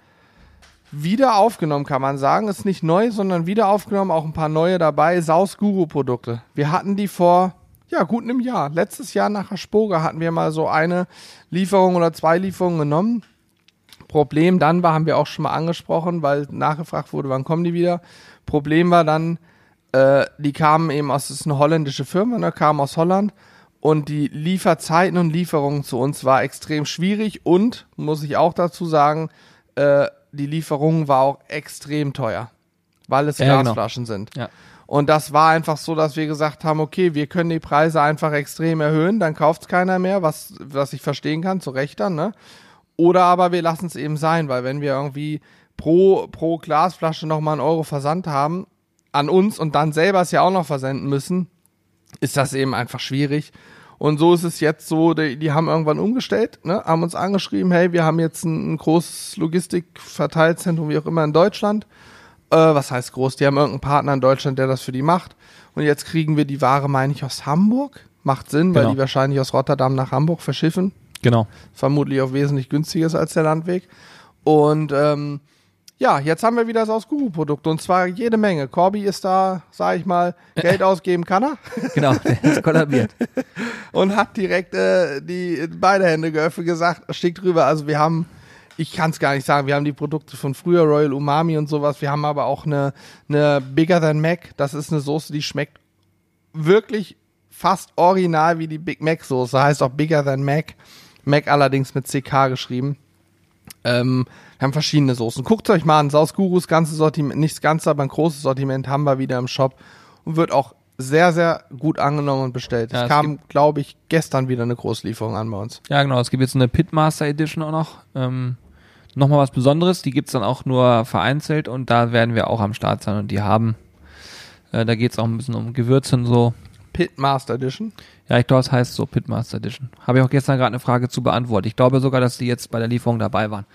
wieder aufgenommen, kann man sagen. Ist nicht neu, sondern wieder aufgenommen. Auch ein paar neue dabei. Saus Guru Produkte. Wir hatten die vor ja gut einem Jahr. Letztes Jahr nach Spoga hatten wir mal so eine Lieferung oder zwei Lieferungen genommen. Problem dann war, haben wir auch schon mal angesprochen, weil nachgefragt wurde, wann kommen die wieder. Problem war dann, äh, die kamen eben aus, das ist eine holländische Firma, ne, kamen aus Holland Und die Lieferzeiten und Lieferungen zu uns war extrem schwierig und, muss ich auch dazu sagen, äh, die Lieferung war auch extrem teuer, weil es Ja, genau. Glasflaschen sind. Ja. Und das war einfach so, dass wir gesagt haben, okay, wir können die Preise einfach extrem erhöhen, dann kauft es keiner mehr, was, was ich verstehen kann, zu Recht dann, ne? Oder aber wir lassen es eben sein, weil wenn wir irgendwie pro, pro Glasflasche nochmal einen Euro Versand haben an uns und dann selber es ja auch noch versenden müssen, ist das eben einfach schwierig. Und so ist es jetzt so, die, die haben irgendwann umgestellt, ne, haben uns angeschrieben, hey, wir haben jetzt ein, ein großes Logistikverteilzentrum, wie auch immer in Deutschland. Äh, was heißt groß? Die haben irgendeinen Partner in Deutschland, der das für die macht. Und jetzt kriegen wir die Ware, meine ich, aus Hamburg. Macht Sinn, weil Genau. die wahrscheinlich aus Rotterdam nach Hamburg verschiffen Genau. vermutlich auch wesentlich günstiger ist als der Landweg. Und ähm, ja, jetzt haben wir wieder das Aus-Guru-Produkt und zwar jede Menge. Corby ist da, sag ich mal, Geld [LAUGHS] ausgeben kann er Genau, der ist kollabiert. [LAUGHS] und hat direkt äh, die beide Hände geöffnet gesagt, schickt rüber. Also wir haben, ich kann es gar nicht sagen, wir haben die Produkte von früher, Royal Umami und sowas. Wir haben aber auch eine, eine Bigger Than Mac. Das ist eine Soße, die schmeckt wirklich fast original wie die Big Mac Soße. Heißt auch Bigger Than Mac. Mac allerdings mit CK geschrieben. Ähm, wir haben verschiedene Soßen. Guckt euch mal an. Saus Gurus ganze Sortiment, nicht das ganze, aber ein großes Sortiment haben wir wieder im Shop und wird auch sehr, sehr gut angenommen und bestellt. Ja, es es kam, glaube ich, gestern wieder eine Großlieferung an bei uns. Ja, genau. Es gibt jetzt eine Pitmaster Edition auch noch. Ähm, Nochmal was Besonderes. Die gibt's dann auch nur vereinzelt und da werden wir auch am Start sein und die haben. Äh, da geht's auch ein bisschen um Gewürze und so. Pitmaster Edition. Ja, ich glaube, es heißt so Pitmaster Edition. Habe ich auch gestern gerade eine Frage zu beantwortet. Ich glaube sogar, dass die jetzt bei der Lieferung dabei waren.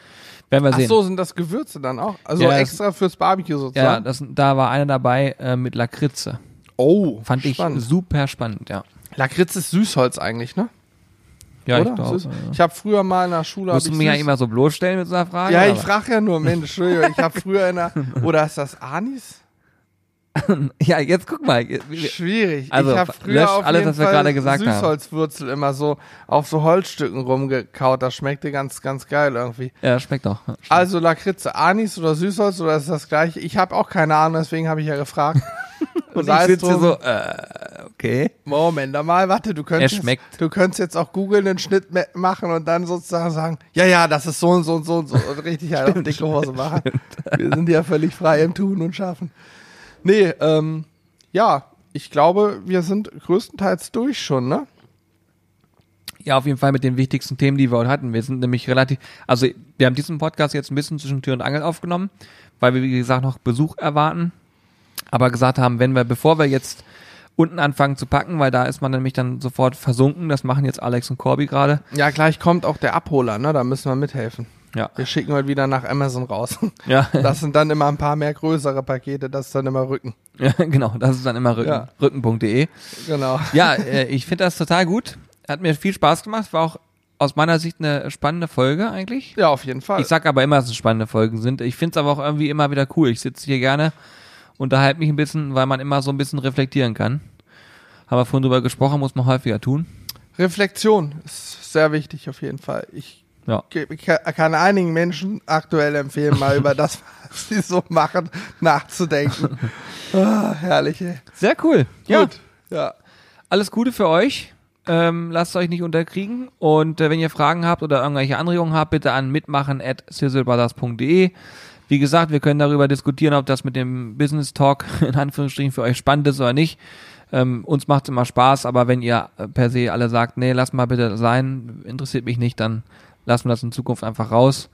Werden wir Ach sehen. so, sind das Gewürze dann auch? Also Ja, das- extra fürs Barbecue ja, sozusagen? das, da war eine dabei äh, mit Lakritze. oh, Fand spannend. ich super spannend, ja. Lakritz ist Süßholz eigentlich, ne? Ja, Oder? ich glaube. Süß- Ich habe früher mal in der Schule. Musst du ich mich ja immer so bloßstellen mit so einer Frage? Ja, ich frage ja nur, Mensch, Entschuldigung, ich habe früher in der. [LAUGHS] Oder ist das Anis? [LAUGHS] Ja, jetzt guck mal. Schwierig. Also, ich habe früher löscht auf alles, jeden was wir Fall gerade gesagt haben. Süßholzwurzel immer so auf so Holzstücken rumgekaut. Das schmeckte ganz, ganz geil irgendwie. Ja, schmeckt doch. Stimmt. Also Lakritze, Anis oder Süßholz oder ist das gleiche? Ich habe auch keine Ahnung, deswegen habe ich ja gefragt. [LAUGHS] Und Sei ich sitze drum. so, äh, okay. Moment mal, warte, du könntest, du könntest jetzt auch googeln, einen Schnitt machen und dann sozusagen sagen, ja, ja, das ist so und so und so und so und richtig halt [LAUGHS] auf dicke Hose machen. Wir sind ja völlig frei im Tun und Schaffen. Nee, ähm, ja, ich glaube, wir sind größtenteils durch schon, ne? Ja, auf jeden Fall mit den wichtigsten Themen, die wir heute hatten. Wir sind nämlich relativ, also wir haben diesen Podcast jetzt ein bisschen zwischen Tür und Angel aufgenommen, weil wir, wie gesagt, noch Besuch erwarten. Aber gesagt haben, wenn wir, bevor wir jetzt unten anfangen zu packen, weil da ist man nämlich dann sofort versunken, das machen jetzt Alex und Corby gerade. Ja, gleich kommt auch der Abholer, ne? Da müssen wir mithelfen. Ja. Wir schicken heute wieder nach Amazon raus. [LAUGHS] Ja. [LAUGHS] Das sind dann immer ein paar mehr größere Pakete, das ist dann immer Rücken. ja, [LAUGHS] genau, das ist dann immer Rücken, Ja. rücken.de. Genau. Ja, äh, ich finde das total gut. Hat mir viel Spaß gemacht, war auch aus meiner Sicht eine spannende Folge eigentlich. Ja, auf jeden Fall. Ich sag aber immer, dass es spannende Folgen sind. Ich finde es aber auch irgendwie immer wieder cool. Ich sitze hier gerne, unterhalte mich ein bisschen, weil man immer so ein bisschen reflektieren kann. Haben wir vorhin drüber gesprochen, muss man häufiger tun. Reflexion ist sehr wichtig auf jeden Fall. Ich Ja. ich ka- kann einigen Menschen aktuell empfehlen, mal über [LAUGHS] das, was sie so machen, nachzudenken. Ah, herrlich, ey. Sehr cool. Gut. Ja. Alles Gute für euch. Ähm, lasst euch nicht unterkriegen. Und äh, wenn ihr Fragen habt oder irgendwelche Anregungen habt, bitte an mitmachen at sizzlebrothers.de. Wie gesagt, wir können darüber diskutieren, ob das mit dem Business Talk [LAUGHS] in Anführungsstrichen für euch spannend ist oder nicht. Ähm, uns macht es immer Spaß, aber wenn ihr äh, per se alle sagt, nee, lass mal bitte sein, interessiert mich nicht, dann lassen wir das in Zukunft einfach raus.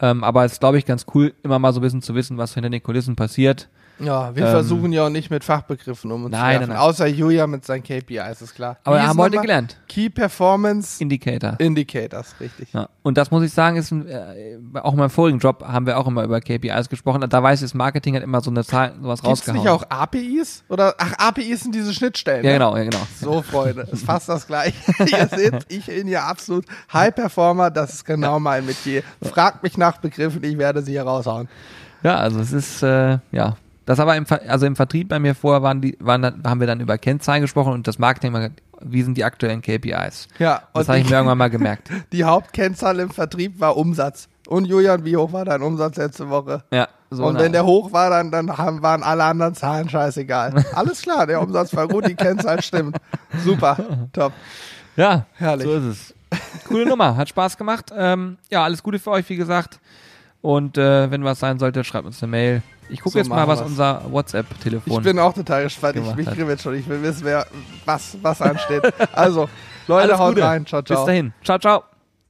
Ähm, aber es ist, glaube ich, ganz cool, immer mal so ein bisschen zu wissen, was hinter den Kulissen passiert. Ja, wir Ähm, versuchen ja auch nicht mit Fachbegriffen um uns Nein, zu werfen. nein, nein. Außer Julia mit seinen KPIs, ist klar. Aber wir haben heute gelernt. Key Performance Indicator. Indicators, richtig. Ja. Und das muss ich sagen, ist ein, äh, auch in meinem vorigen Job haben wir auch immer über KPIs gesprochen. Da weiß ich, das Marketing hat immer so eine Zahl, sowas Gibt's rausgehauen. nicht auch APIs? Oder, ach, APIs sind diese Schnittstellen. Ja, ne? genau, ja, genau. So, Freunde, ist fast das gleiche. [LAUGHS] Ihr seht, ich bin ja absolut High Performer, das ist genau mein Metier. Fragt mich nach Begriffen, ich werde sie hier raushauen. Ja, also es ist, äh, ja. Das aber im, also im Vertrieb bei mir vorher waren die, waren, haben wir dann über Kennzahlen gesprochen und das Marketing, wie sind die aktuellen KPIs? Ja, Das habe ich mir irgendwann mal gemerkt. [LAUGHS] die Hauptkennzahl im Vertrieb war Umsatz. Und Julian, wie hoch war dein Umsatz letzte Woche? Ja, So und wenn der hoch war, dann, dann haben, waren alle anderen Zahlen scheißegal. [LAUGHS] Alles klar, der Umsatz war gut, die Kennzahl stimmt. Super, top. Ja, Herrlich. so ist es. Coole Nummer, hat Spaß gemacht. Ähm, ja, alles Gute für euch, wie gesagt. Und äh, wenn was sein sollte, schreibt uns eine Mail. Ich gucke So jetzt mal, was wir's. unser Ich WhatsApp-Telefon bin auch total gespannt. Ich, mich hat. kribbelt schon. Ich will wissen, wer, was, was ansteht. Also, [LAUGHS] Leute, haut rein. Ciao, ciao. Bis dahin. Ciao, ciao.